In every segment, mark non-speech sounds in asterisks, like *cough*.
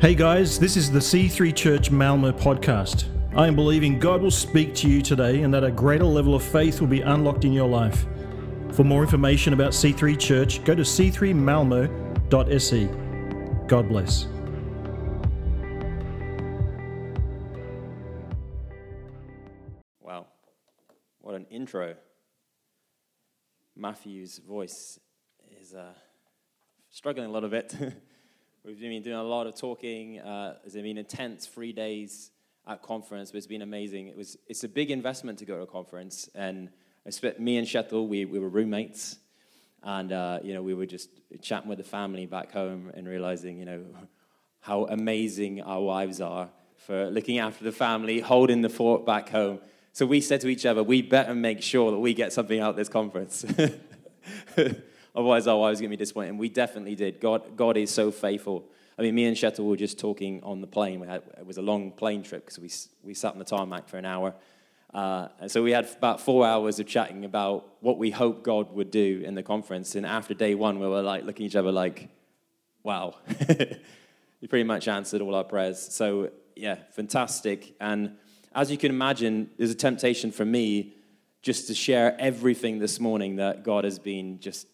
Hey guys, this is the C3 Church Malmo podcast. I am believing God will speak to you today and that a greater level of faith will be unlocked in your life. For more information about C3 Church, go to c3malmo.se. God bless. Wow, what an intro. Matthew's voice is uh, struggling a little bit. *laughs* We've been doing a lot of talking. Uh, it's been intense three days at conference, but it's been amazing. It was, it's a big investment to go to a conference. And spent, me and Shetel, we, we were roommates. And, uh, you know, we were just chatting with the family back home and realizing, you know, how amazing our wives are for looking after the family, holding the fort back home. So we said to each other, we better make sure that we get something out of this conference. *laughs* Otherwise, our wives going to be disappointed. And we definitely did. God, God is so faithful. I mean, me and Shetel were just talking on the plane. Had, it was a long plane trip because we, we sat on the tarmac for an hour. Uh, and so we had about four hours of chatting about what we hope God would do in the conference. And after day one, we were like looking at each other like, wow, *laughs* you pretty much answered all our prayers. So, yeah, fantastic. And as you can imagine, there's a temptation for me just to share everything this morning that God has been just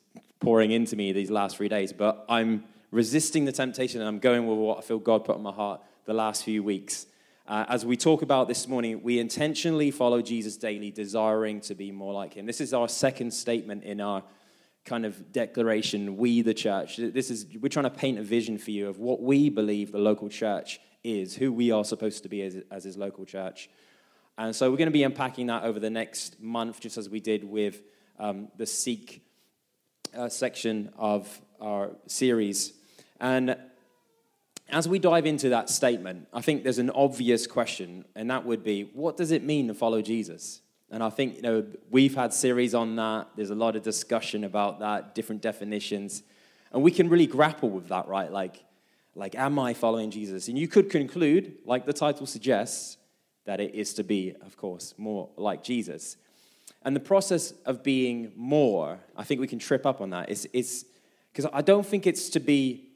pouring into me these last three days. But I'm resisting the temptation and I'm going with what I feel God put on my heart the last few weeks. Uh, as we talk about this morning, we intentionally follow Jesus daily, desiring to be more like him. This is our second statement in our kind of declaration, we the church. This is we're trying to paint a vision for you of what we believe the local church is, who we are supposed to be as, as his local church. And so we're going to be unpacking that over the next month, just as we did with um, the Seek uh, section of our series. And as we dive into that statement, I think there's an obvious question, and that would be what does it mean to follow Jesus? And I think, you know, we've had series on that. There's a lot of discussion about that, different definitions. And we can really grapple with that, right? Like, like, am I following Jesus? And you could conclude, like the title suggests, that it is to be, of course, more like Jesus. And the process of being more, I think we can trip up on that. It's because I don't think it's to be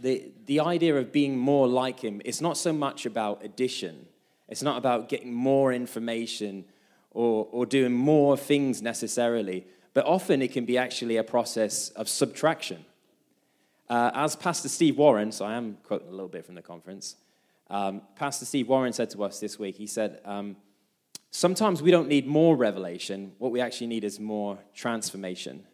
the, the idea of being more like him. It's not so much about addition, it's not about getting more information or, or doing more things necessarily, but often it can be actually a process of subtraction. Uh, as Pastor Steve Warren, so I am quoting a little bit from the conference, um, Pastor Steve Warren said to us this week, he said, um, Sometimes we don't need more revelation. What we actually need is more transformation.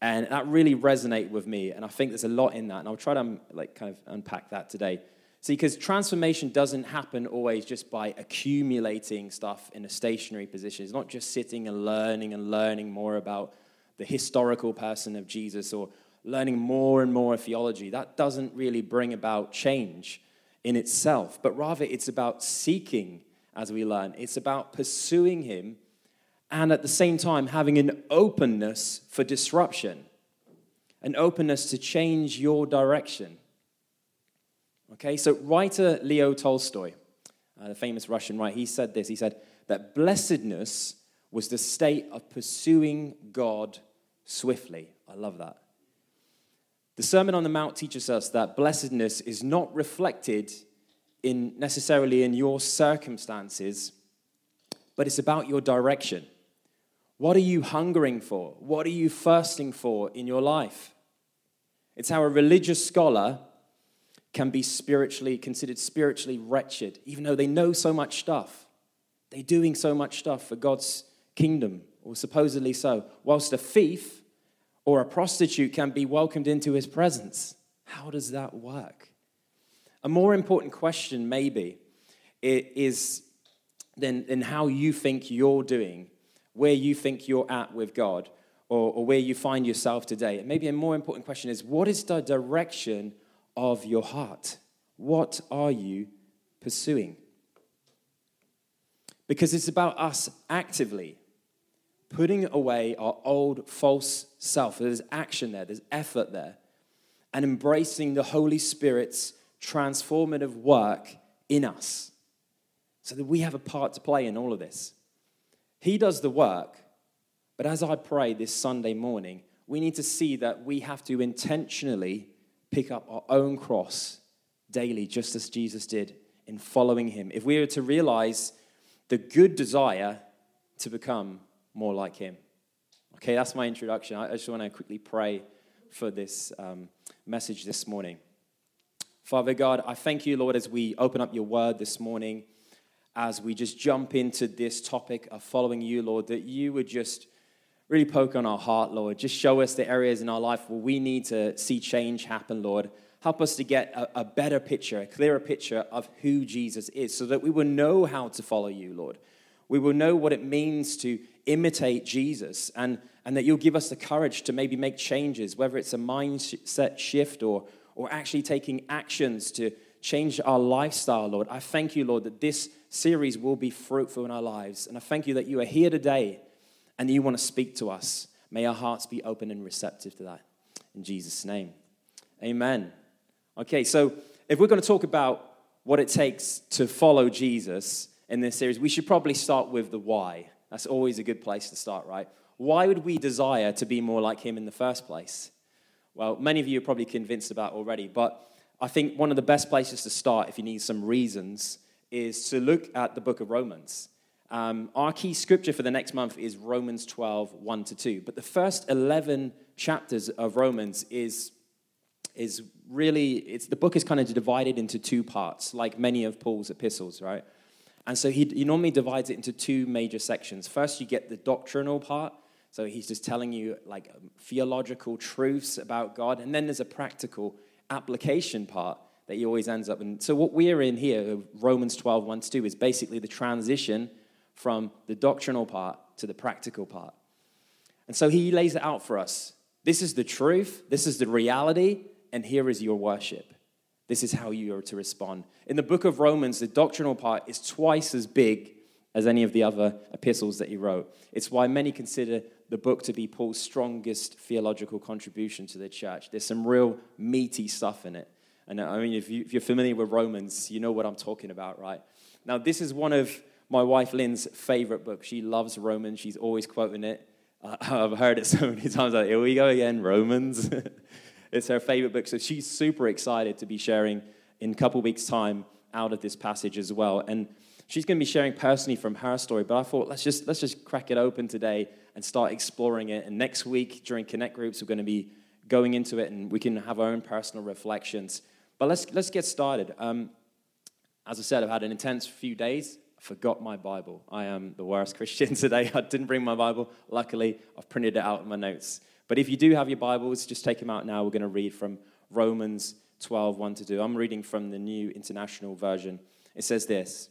And that really resonated with me. And I think there's a lot in that. And I'll try to um, like kind of unpack that today. See, because transformation doesn't happen always just by accumulating stuff in a stationary position. It's not just sitting and learning and learning more about the historical person of Jesus or learning more and more theology. That doesn't really bring about change in itself, but rather it's about seeking as we learn. It's about pursuing Him and at the same time having an openness for disruption, an openness to change your direction. Okay, so writer Leo Tolstoy, uh, the famous Russian writer, he said this. He said that blessedness was the state of pursuing God swiftly. I love that. The Sermon on the Mount teaches us that blessedness is not reflected in necessarily in your circumstances, but it's about your direction. What are you hungering for? What are you thirsting for in your life? It's how a religious scholar can be spiritually considered spiritually wretched, even though they know so much stuff. They're doing so much stuff for God's kingdom, or supposedly so, whilst a thief or a prostitute can be welcomed into his presence. How does that work? A more important question, maybe, is than, than how you think you're doing, where you think you're at with God, or, or where you find yourself today. Maybe a more important question is what is the direction of your heart? What are you pursuing? Because it's about us actively putting away our old false self. There's action there, there's effort there, and embracing the Holy Spirit's transformative work in us so that we have a part to play in all of this. He does the work, but as I pray this Sunday morning, we need to see that we have to intentionally pick up our own cross daily, just as Jesus did in following him, if we are to realize the good desire to become more like him. Okay, that's my introduction. I just want to quickly pray for this um, message this morning. Father God, I thank you, Lord, as we open up your word this morning, as we just jump into this topic of following you, Lord, that you would just really poke on our heart, Lord. Just show us the areas in our life where we need to see change happen, Lord. Help us to get a, a, better picture, a clearer picture of who Jesus is, so that we will know how to follow you, Lord. We will know what it means to imitate Jesus, and, and that you'll give us the courage to maybe make changes, whether it's a mindset shift or, or actually taking actions to change our lifestyle, Lord. I thank you, Lord, that this series will be fruitful in our lives. And I thank you that you are here today and you want to speak to us. May our hearts be open and receptive to that. In Jesus' name. Amen. Okay, so if we're going to talk about what it takes to follow Jesus in this series, we should probably start with the why. That's always a good place to start, right? Why would we desire to be more like him in the first place? Well, many of you are probably convinced about already, but I think one of the best places to start if you need some reasons is to look at the book of Romans. Um, our key scripture for the next month is Romans 12, 1 to 2. But the first 11 chapters of Romans is is really it's the book is kind of divided into two parts like many of paul's epistles right and so he, he normally divides it into two major sections first you get the doctrinal part so he's just telling you like um, theological truths about god. And then there's a practical application part that he always ends up in. So what we're in here romans 12 1 to 2 is basically the transition from the doctrinal part to the practical part. And so he lays it out for us. This is the truth. This is the reality. And here is your worship. This is how you are to respond. In the book of Romans, the doctrinal part is twice as big as any of the other epistles that he wrote. It's why many consider the book to be Paul's strongest theological contribution to the church. There's some real meaty stuff in it. And I mean, if, you, are familiar with Romans, you know what I'm talking about, right? Now, this is one of my wife Lynn's favorite books. She loves Romans, she's always quoting it. Uh, *laughs* I've heard it so many times, like, here we go again, Romans. *laughs* It's her favorite book. So she's super excited to be sharing in a couple weeks' time out of this passage as well. And she's going to be sharing personally from her story. But I thought let's just let's just crack it open today and start exploring it. And next week during Connect groups, we're going to be going into it, and we can have our own personal reflections. But let's let's get started. Um, as I said, I've had an intense few days. I forgot my Bible. I am the worst *laughs* Christian today. I didn't bring my Bible. Luckily, I've printed it out in my notes. But if you do have your Bibles, just take them out now. We're going to read from Romans 12, 1 to 2. I'm reading from the New International Version. It says this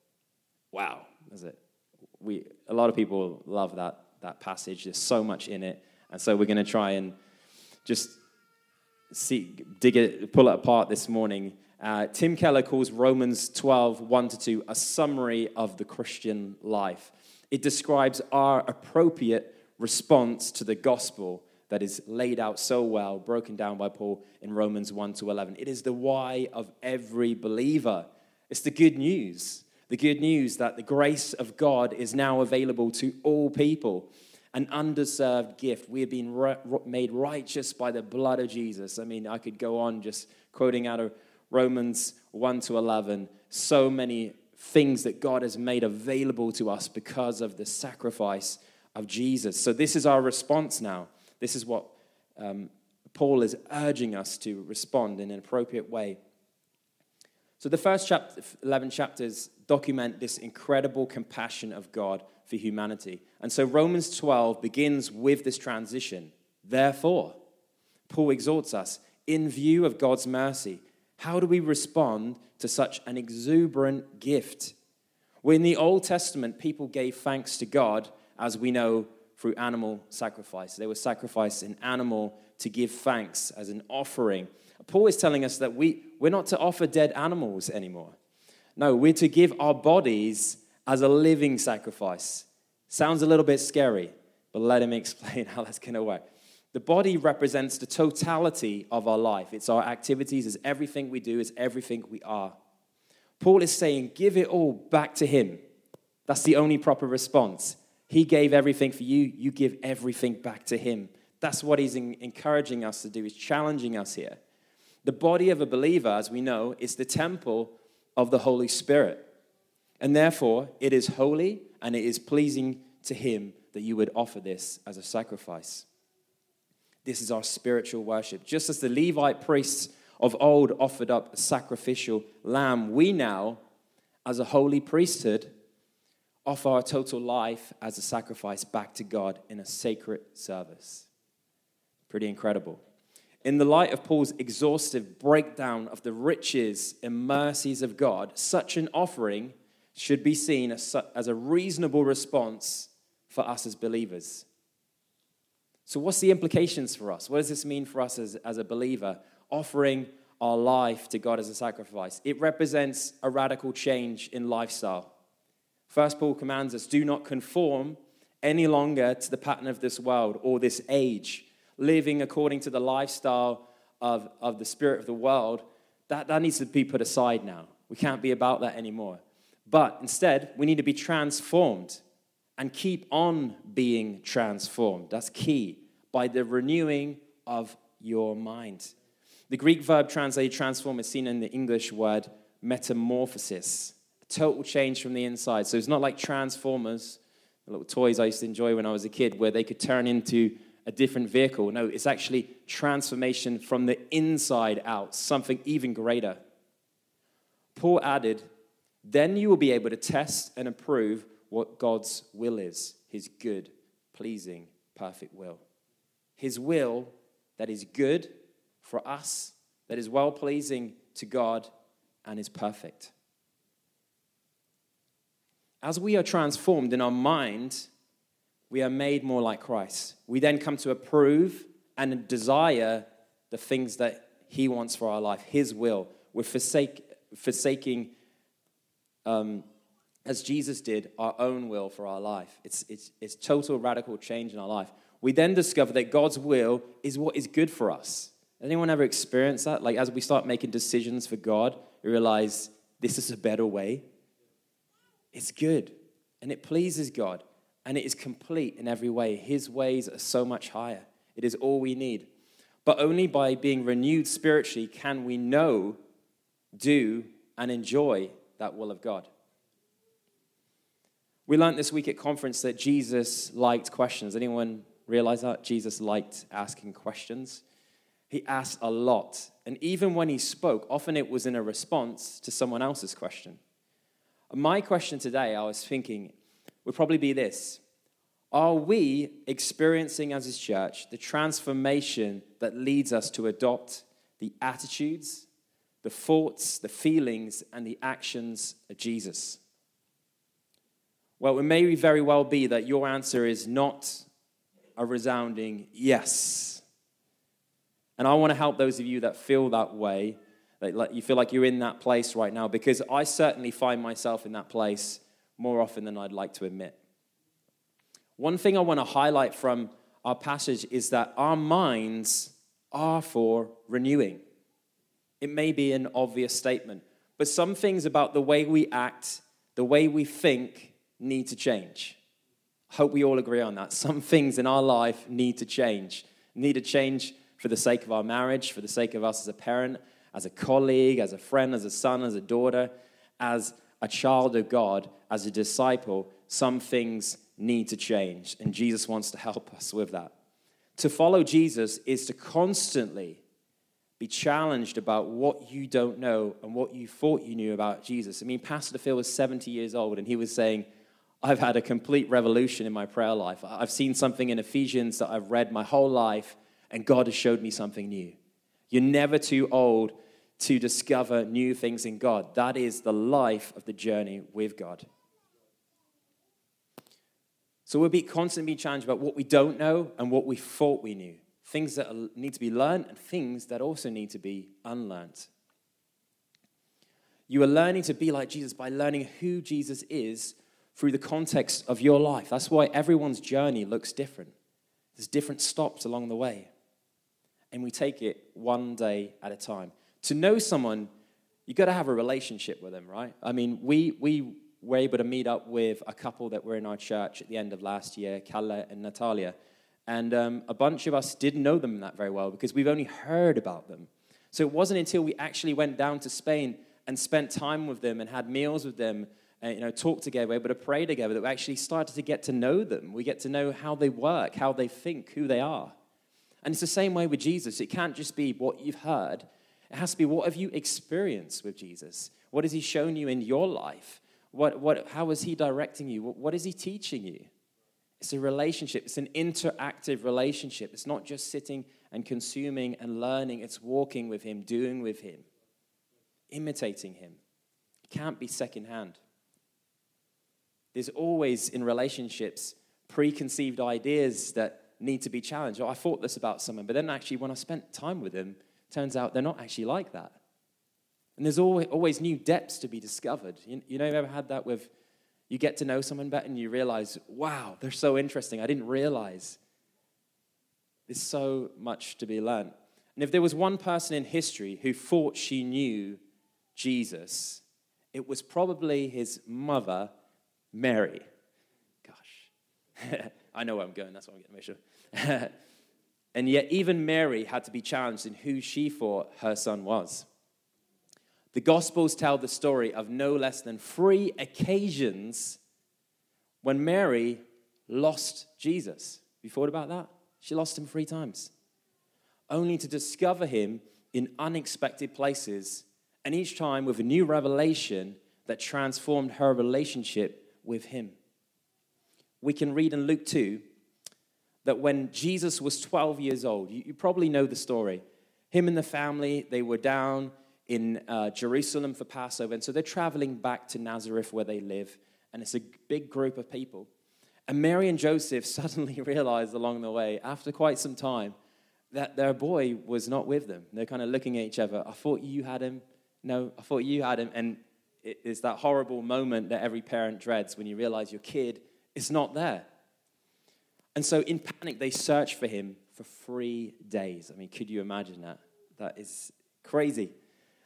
Wow, is it. We, a lot of people love that, that passage. There's so much in it. And so we're going to try and just see, dig it, pull it apart this morning. Uh, Tim Keller calls Romans 12, 1 to 2, a summary of the Christian life. It describes our appropriate response to the gospel that is laid out so well, broken down by Paul in Romans 1 to 11. It is the why of every believer. It's the good news. The good news that the grace of God is now available to all people. An undeserved gift. We have been made righteous by the blood of Jesus. I mean, I could go on just quoting out of Romans 1 to 11. So many things that God has made available to us because of the sacrifice of Jesus. So, this is our response now. This is what um, Paul is urging us to respond in an appropriate way. So, the first chapter, 11 chapters document this incredible compassion of God for humanity. And so, Romans 12 begins with this transition. Therefore, Paul exhorts us in view of God's mercy how do we respond to such an exuberant gift? Well, in the Old Testament, people gave thanks to God, as we know, through animal sacrifice. They would sacrifice an animal to give thanks as an offering. Paul is telling us that we, we're not to offer dead animals anymore. No, we're to give our bodies as a living sacrifice. Sounds a little bit scary, but let him *laughs* explain how that's going to work. The body represents the totality of our life. It's our activities, it's everything we do, it's everything we are. Paul is saying, give it all back to him. That's the only proper response. He gave everything for you, you give everything back to him. That's what he's encouraging us to do, he's challenging us here. The body of a believer, as we know, is the temple of the Holy Spirit. And therefore, it is holy and it is pleasing to him that you would offer this as a sacrifice. This is our spiritual worship. Just as the Levite priests of old offered up a sacrificial lamb, we now, as a holy priesthood, offer our total life as a sacrifice back to God in a sacred service. Pretty incredible. In the light of Paul's exhaustive breakdown of the riches and mercies of God, such an offering should be seen as, a reasonable response for us as believers. So, what's the implications for us? What does this mean for us as, as a believer? Offering our life to God as a sacrifice. It represents a radical change in lifestyle. First, Paul commands us do not conform any longer to the pattern of this world or this age, living according to the lifestyle of, of the spirit of the world. That, that needs to be put aside now. We can't be about that anymore. But instead, we need to be transformed and keep on being transformed. That's key by the renewing of your mind. The Greek verb translated transform is seen in the English word metamorphosis, a total change from the inside. So it's not like Transformers, the little toys I used to enjoy when I was a kid, where they could turn into a different vehicle. No, it's actually transformation from the inside out, something even greater. Paul added, Then you will be able to test and approve what God's will is his good, pleasing, perfect will. His will that is good for us, that is well pleasing to God, and is perfect. As we are transformed in our mind, we are made more like Christ. We then come to approve and desire the things that He wants for our life, His will. We're forsake, forsaking um, as Jesus did, our own will for our life. It's, it's, it's total radical change in our life. We then discover that God's will is what is good for us. Anyone ever experienced that? Like, as we start making decisions for God, we realize this is a better way. It's good and it pleases God and it is complete in every way. His ways are so much higher. It is all we need. But only by being renewed spiritually can we know, do, and enjoy that will of God. We learned this week at conference that Jesus liked questions. Anyone realize that? Jesus liked asking questions. He asked a lot. And even when he spoke, often it was in a response to someone else's question. My question today, I was thinking, would probably be this Are we experiencing as his church the transformation that leads us to adopt the attitudes, the thoughts, the feelings, and the actions of Jesus? Well, it may very well be that your answer is not a resounding yes. And I want to help those of you that feel that way, that you feel like you're in that place right now, because I certainly find myself in that place more often than I'd like to admit. One thing I want to highlight from our passage is that our minds are for renewing. It may be an obvious statement, but some things about the way we act, the way we think, need to change. I hope we all agree on that. Some things in our life need to change. Need to change for the sake of our marriage, for the sake of us as a parent, as a colleague, as a friend, as a son, as a daughter, as a child of God, as a disciple. Some things need to change, and Jesus wants to help us with that. To follow Jesus is to constantly be challenged about what you don't know and what you thought you knew about Jesus. I mean, Pastor Phil was 70 years old, and he was saying, I've had a complete revolution in my prayer life. I've seen something in Ephesians that I've read my whole life, and God has showed me something new. You're never too old to discover new things in God. That is the life of the journey with God. So we'll be constantly being challenged about what we don't know and what we thought we knew. things that need to be learned and things that also need to be unlearned. You are learning to be like Jesus by learning who Jesus is through the context of your life. That's why everyone's journey looks different. There's different stops along the way. And we take it one day at a time. To know someone, you've got to have a relationship with them, right? I mean, we, we were able to meet up with a couple that were in our church at the end of last year, Kalle and Natalia. And um, a bunch of us didn't know them that very well because we've only heard about them. So it wasn't until we actually went down to Spain and spent time with them and had meals with them, and, you know, talked together, able to pray together, that we actually started to get to know them. We get to know how they work, how they think, who they are. And it's the same way with Jesus. It can't just be what you've heard, it has to be what have you experienced with Jesus? What has he shown you in your life? What, what, how is he directing you? What, what is he teaching you? It's a relationship, it's an interactive relationship. It's not just sitting and consuming and learning, it's walking with him, doing with him, imitating him. It can't be secondhand. There's always in relationships preconceived ideas that need to be challenged. Oh, I thought this about someone, but then actually, when I spent time with them, turns out they're not actually like that. And there's always, new depths to be discovered. You, you know, you've ever had that with you get to know someone better and you realize, wow, they're so interesting. I didn't realize. There's so much to be learned. And if there was one person in history who thought she knew Jesus, it was probably his mother, Mary. Gosh, *laughs* I know where I'm going. That's why I'm getting to make sure. *laughs* and yet, even Mary had to be challenged in who she thought her son was. The Gospels tell the story of no less than three occasions when Mary lost Jesus. Have you thought about that? She lost him three times, only to discover him in unexpected places, and each time with a new revelation that transformed her relationship with him. We can read in Luke 2 that when Jesus was 12 years old, you, you probably know the story. Him and the family, they were down in uh, Jerusalem for Passover. And so they're traveling back to Nazareth where they live. And it's a big group of people. And Mary and Joseph *laughs* suddenly realized along the way, after quite some time, that their boy was not with them. They're kind of looking at each other. I thought you had him. No, I thought you had him. And it's that horrible moment that every parent dreads when you realize your kid is not there. And so, in panic, they search for him for three days. I mean, could you imagine that? That is crazy.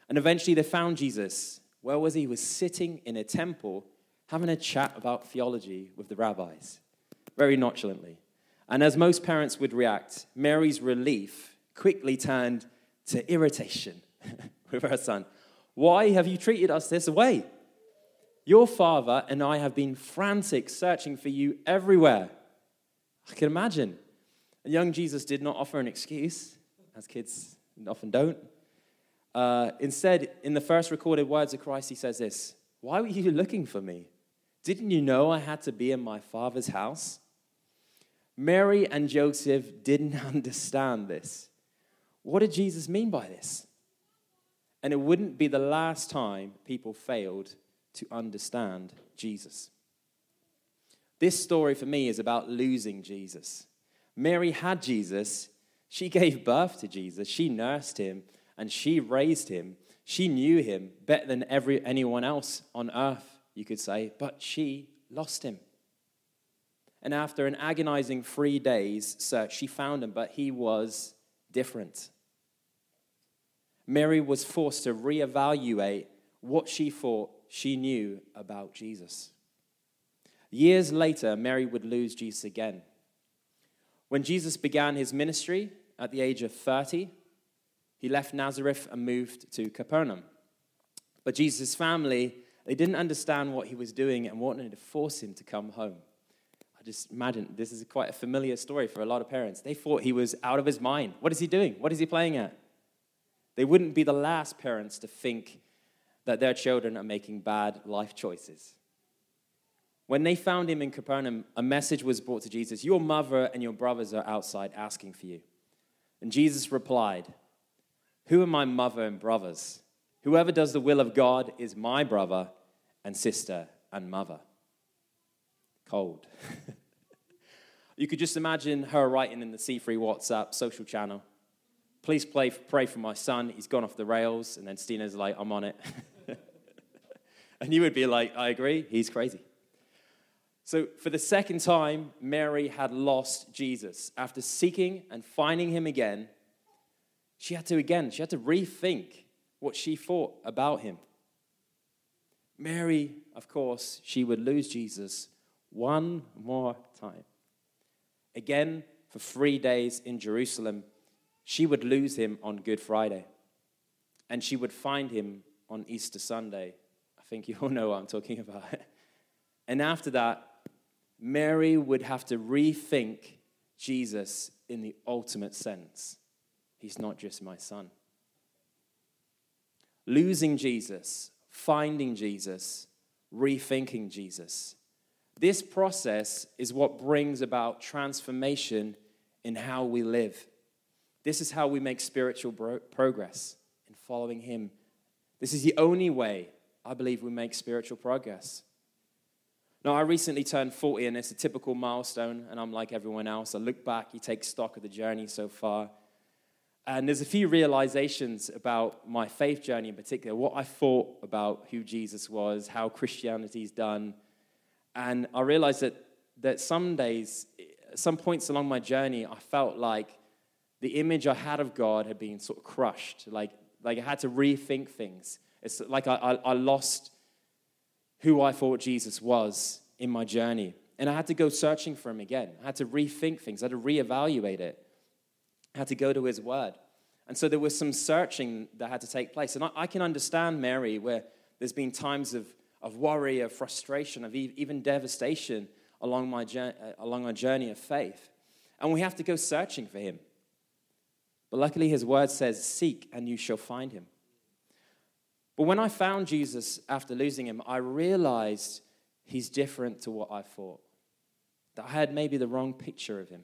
And eventually they found Jesus. Where was he? He was sitting in a temple having a chat about theology with the rabbis, very nonchalantly. And as most parents would react, Mary's relief quickly turned to irritation *laughs* with her son. Why have you treated us this way? Your father and I have been frantic searching for you everywhere. I can imagine. And young Jesus did not offer an excuse, as kids often don't. Uh, instead, in the first recorded words of Christ, he says this Why were you looking for me? Didn't you know I had to be in my father's house? Mary and Joseph didn't *laughs* understand this. What did Jesus mean by this? And it wouldn't be the last time people failed to understand Jesus. This story for me is about losing Jesus. Mary had Jesus, she *laughs* gave birth to Jesus, she nursed him, and she raised him. She knew him better than every, anyone else on earth, you could say, but she lost him. And after an agonizing three days search, she found him, but he was different. Mary was forced to reevaluate what she thought she knew about Jesus. Years later, Mary would lose Jesus again. When Jesus began his ministry at the age of 30, he left Nazareth and moved to Capernaum. But Jesus' family, they didn't understand what he was doing and wanted to force him to come home. I just imagine this is quite a familiar story for a lot of parents. They thought he was out of his mind. What is he doing? What is he playing at? They wouldn't be the last parents to think that their children are making bad life choices. When they found him in Capernaum, a message was brought to Jesus Your mother and your brothers are outside asking for you. And Jesus replied, who are my mother and brothers? Whoever does the will of God is my brother and sister and mother. Cold. *laughs* You could just imagine her writing in the C3 WhatsApp social channel, please play, pray for my son. He's gone off the rails. And then Stina's like, I'm on it. *laughs* and you would be like, I agree. He's crazy. So, for the second time, Mary had lost Jesus. After seeking and finding him again, she had to again, she had to rethink what she thought about him. Mary, of course, she would lose Jesus one more time. Again, for three days in Jerusalem, she would lose him on Good Friday. And she would find him on Easter Sunday. I think you all know what I'm talking *laughs* about. and after that, Mary would have to rethink Jesus in the ultimate sense. He's not just my son. Losing Jesus, finding Jesus, rethinking Jesus. This process is what brings about transformation in how we live. This is how we make spiritual bro- progress in following Him. This is the only way I believe we make spiritual progress. Now, I recently turned 40, and it's a typical milestone, and I'm like everyone else. I look back, you take stock of the journey so far. And there's a few realizations about my faith journey in particular, what I thought about who Jesus was, how Christianity's done. And I realized that, that some days, some points along my journey, I felt like the image I had of God had been sort of crushed. Like, like I had to rethink things. It's like I, I, I lost who I thought Jesus was in my journey. And I had to go searching for him again. I had to rethink things, I had to reevaluate it. I had to go to his word. And so there was some searching that had to take place. And I, I can understand Mary, where there's been times of, of worry, of frustration, of even devastation along, my, uh, along our journey of faith. And we have to go searching for him. But luckily, his word says, Seek and you shall find him. But when I found Jesus after losing him, I realized he's different to what I thought. That I had maybe the wrong picture of him.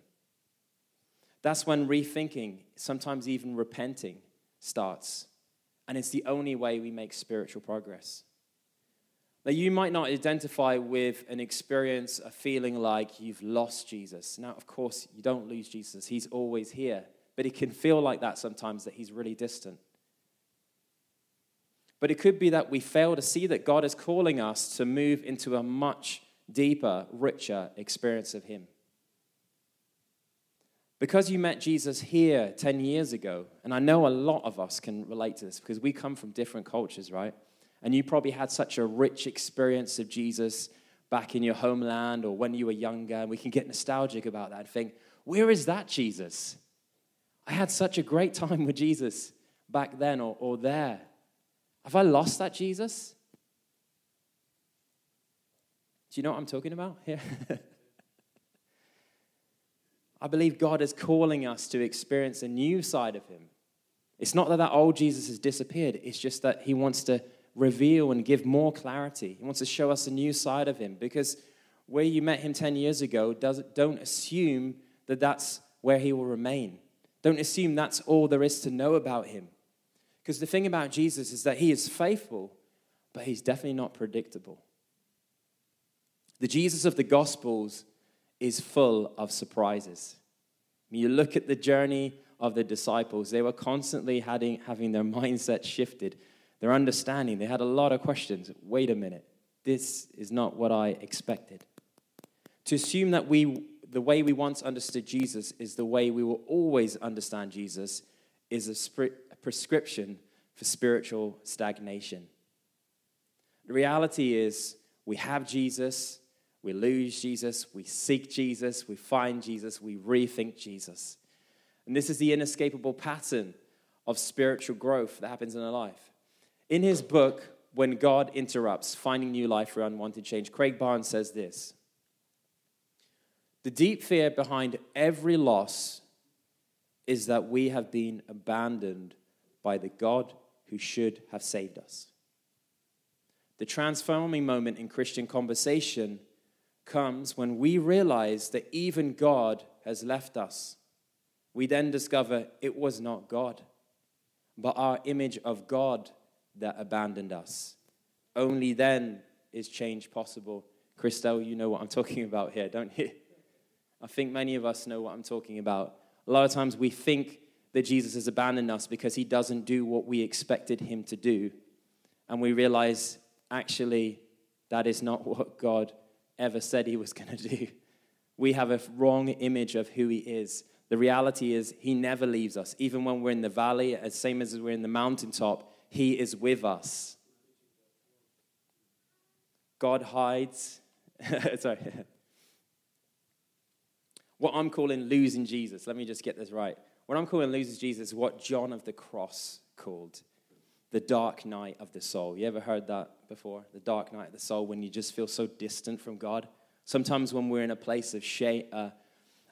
That's when rethinking, sometimes even repenting, starts. And it's the only way we make spiritual progress. Now, you might not identify with an experience, a feeling like you've lost Jesus. Now, of course, you don't lose Jesus, He's always here. But it can feel like that sometimes, that He's really distant. But it could be that we fail to see that God is calling us to move into a much deeper, richer experience of Him. Because you met Jesus here 10 years ago, and I know a lot of us can relate to this because we come from different cultures, right? And you probably had such a rich experience of Jesus back in your homeland or when you were younger, and we can get nostalgic about that and think, where is that Jesus? I had such a great *laughs* time with Jesus back then or, or there. Have I lost that Jesus? Do you know what I'm talking about *laughs* here? I believe God is calling us to experience a new side of Him. It's not that that old Jesus has disappeared, it's just that He wants to reveal and give more clarity. He wants to show us a new side of Him because where you met Him 10 years ago, don't assume that that's where He will remain. Don't assume that's all there is to know about Him. Because the thing about Jesus is that He is faithful, but He's definitely not predictable. The Jesus of the Gospels is full of surprises. When you look at the journey of the disciples, they were constantly having, having their *laughs* mindset shifted, their understanding. They had a lot of questions. Wait a minute, this is not what I expected. To assume that we, the way we once understood Jesus is the way we will always understand Jesus is a, prescription for spiritual stagnation. The reality is, we have Jesus, we lose Jesus, we seek Jesus, we find Jesus, we rethink Jesus. And this is the inescapable pattern of spiritual growth that happens in our life. In his book, When God Interrupts Finding New Life for Unwanted Change, Craig Barnes says this The deep fear behind every loss is that we have been abandoned by the God who should have saved us. The transforming moment in Christian conversation comes when we realize that even God has left us. We then discover it was not God, but our image of God that abandoned us. Only then is change possible. Christelle, you know what I'm *laughs* talking about here, don't you? I think many of us know what I'm talking about. A lot of times we think that Jesus has abandoned us because he doesn't do what we expected him to do. And we realize actually that is not *laughs* what God ever said he was going to do. We have a wrong image of who he is. The reality is, he never leaves us. Even when we're in the valley, as same as we're in the mountaintop, he is with us. God hides. *laughs* Sorry. *laughs* what I'm calling losing Jesus, let me just get this right. What I'm calling losing Jesus is what John of the Cross called the dark night of the soul. You ever heard that before? The dark night of the soul, when you just feel so distant from God. Sometimes when we're in a place of shame, uh,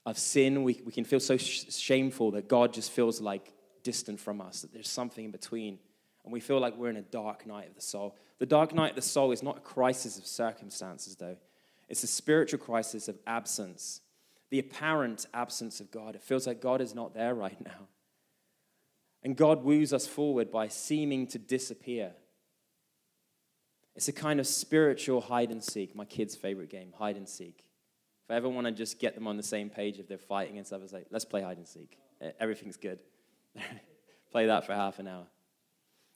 of sin, we, we can feel so sh- shameful that God just feels like distant from us, that there's something in between. And we feel like we're in a dark night of the soul. The dark night of the soul is not a crisis of circumstances, though. It's a spiritual crisis of absence, the apparent absence of God. It feels like God is not there right now. And God woos us forward by seeming to disappear. It's a kind of spiritual hide and seek, my kids' favorite game, hide and seek. If I ever want to just get them on the same page if they're fighting and stuff, it's like, let's play hide and seek. Everything's good. *laughs* play that for half an hour.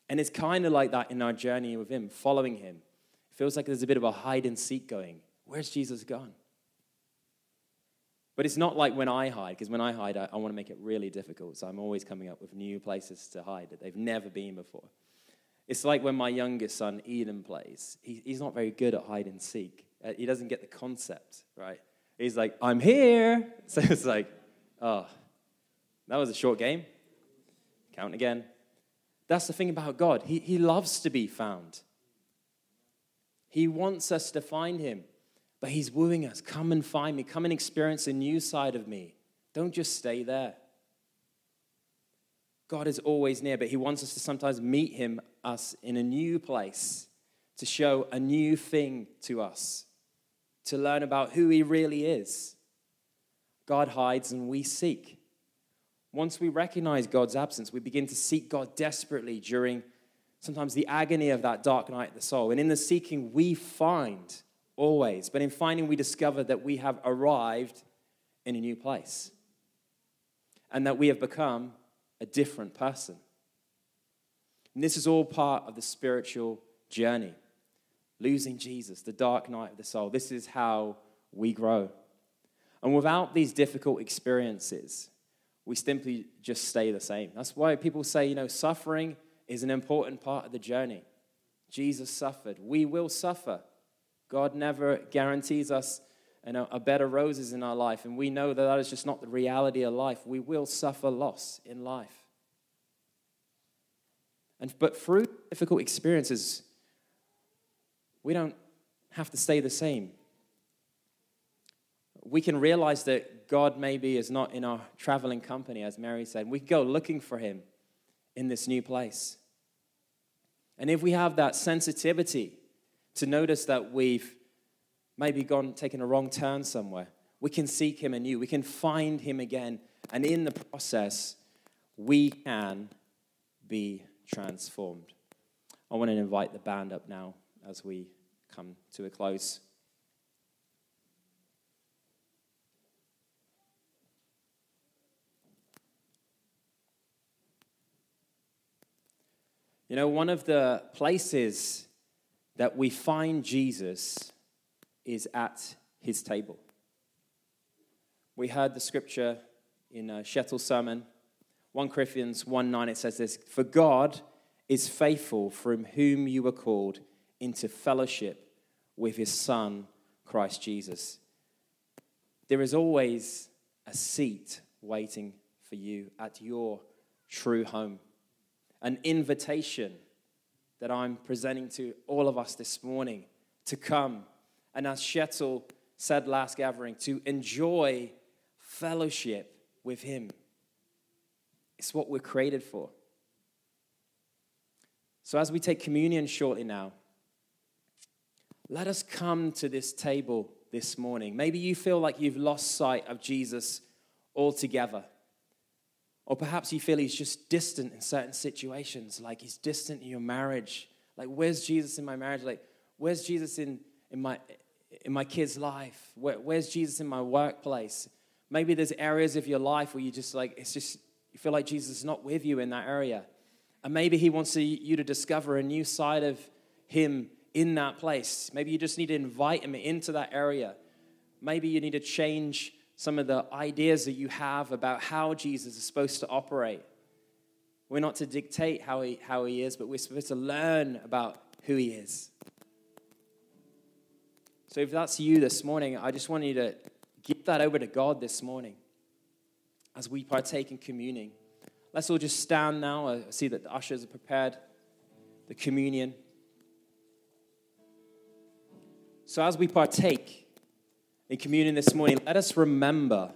And it's kind of like that in our journey with Him, following Him. It feels like there's a bit of a hide and seek going. Where's Jesus gone? But it's not like when I hide, because when I hide, I, I want to make it really difficult. So I'm always coming up with new places to hide that they've never been before. It's like when my youngest son, Eden, plays. He, he's not very good at hide and seek. Uh, he doesn't get the concept, right? He's like, I'm here. *laughs* So it's like, oh, that was a short game. Count again. That's the thing about God. He, he loves to be found. He wants us to find him. But he's wooing us. Come and find me. Come and experience a new side of me. Don't just stay there. God is always near, but he wants us to sometimes meet him, us, in a new place, to show a new thing to us, to learn about who he really is. God hides and we seek. Once we recognize God's absence, we begin to seek God desperately during sometimes the agony of that dark night of the soul. And in the seeking, we find always. But in finding, we discover that we have arrived in a new place and that we have become a different person. And this is all part of the spiritual journey. Losing Jesus, the dark night of the soul. This is how we grow. And without these difficult experiences, we simply just stay the same. That's why people say, you know, suffering is an important part of the journey. Jesus suffered. We will suffer. God never guarantees us a bed of roses in our life, and we know that that is just not the reality of life. We will suffer loss in life. And, but through difficult experiences, we don't have to stay the same. We can realize that God maybe is not in our traveling company, as Mary said. We go looking for Him in this new place. And if we have that sensitivity to notice that we've maybe gone, taken a wrong turn somewhere. We can seek Him anew. We can find Him again. And in the process, we can be transformed. I want to invite the band up now as we come to a close. You know, one of the places that we find Jesus is at his table. We heard the scripture in uh, Shettel's sermon, 1 Corinthians 1 9, it says this For God is faithful, from whom you were called into fellowship with his Son, Christ Jesus. There is always a seat waiting for you at your true home, an invitation that I'm presenting to all of us this morning to come. And as Shettel said last gathering, to enjoy fellowship with Him. It's what we're created for. So, as we take communion shortly now, let us come to this table this morning. Maybe you feel like you've lost sight of Jesus altogether. Or perhaps you feel he's just distant in certain situations, like he's distant in your marriage. Like, where's Jesus in my marriage? Like, where's Jesus in, in, my, in my kid's life? Where, where's Jesus in my workplace? Maybe there's areas of your life where you just like, it's just, you feel like Jesus is not with you in that area. And maybe he wants you to discover a new side of him in that place. Maybe you just need to invite him into that area. Maybe you need to change some of the ideas that you have about how Jesus is supposed to operate. We're not to dictate how he, how he is, but we're supposed to learn about who he is. So if that's you this morning, I just want you to give that over to God this morning as we partake in communion. Let's all just stand now. I see that the ushers are prepared the communion. So as we partake in communion this morning, let us remember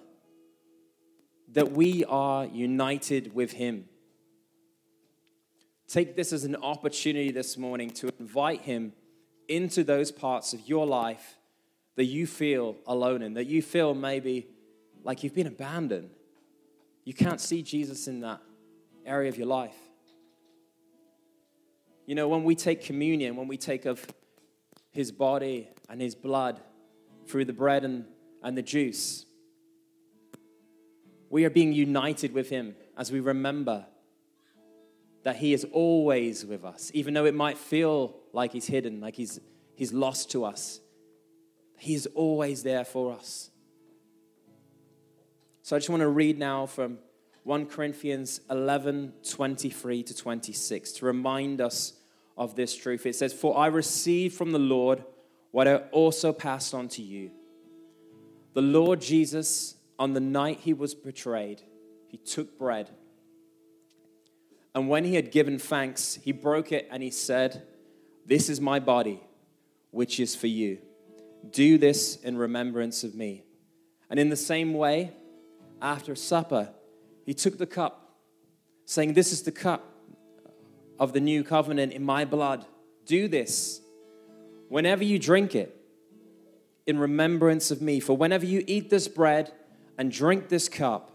that we are united with Him. Take this as an opportunity this morning to invite Him into those parts of your life that you feel alone in, that you feel maybe like you've been abandoned. You can't see Jesus in that area of your life. You know, when we take communion, when we take of his body and his blood through the bread and, and the juice, we are being united with him as we remember that he is always with us, even though it might feel like he's hidden, like he's, he's lost to us. He is always there for us. So I just want to read now from 1 Corinthians 11 23 to 26 to remind us of this truth. It says, For I received from the Lord what I also passed on to you. The Lord Jesus, on the night he was betrayed, he took bread. And when he had given thanks, he broke it and he said, This is my body, which is for you. Do this in remembrance of me. And in the same way, after supper, he took the cup, saying, This is the cup of the new covenant in my blood. Do this whenever you drink it in remembrance of me. For whenever you eat this bread and drink this cup,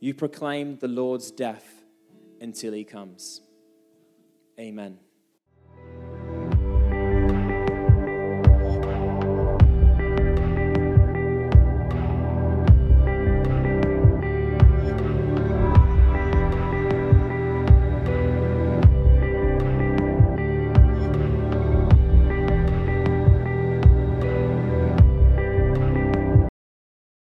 you proclaim the Lord's death until he comes. Amen.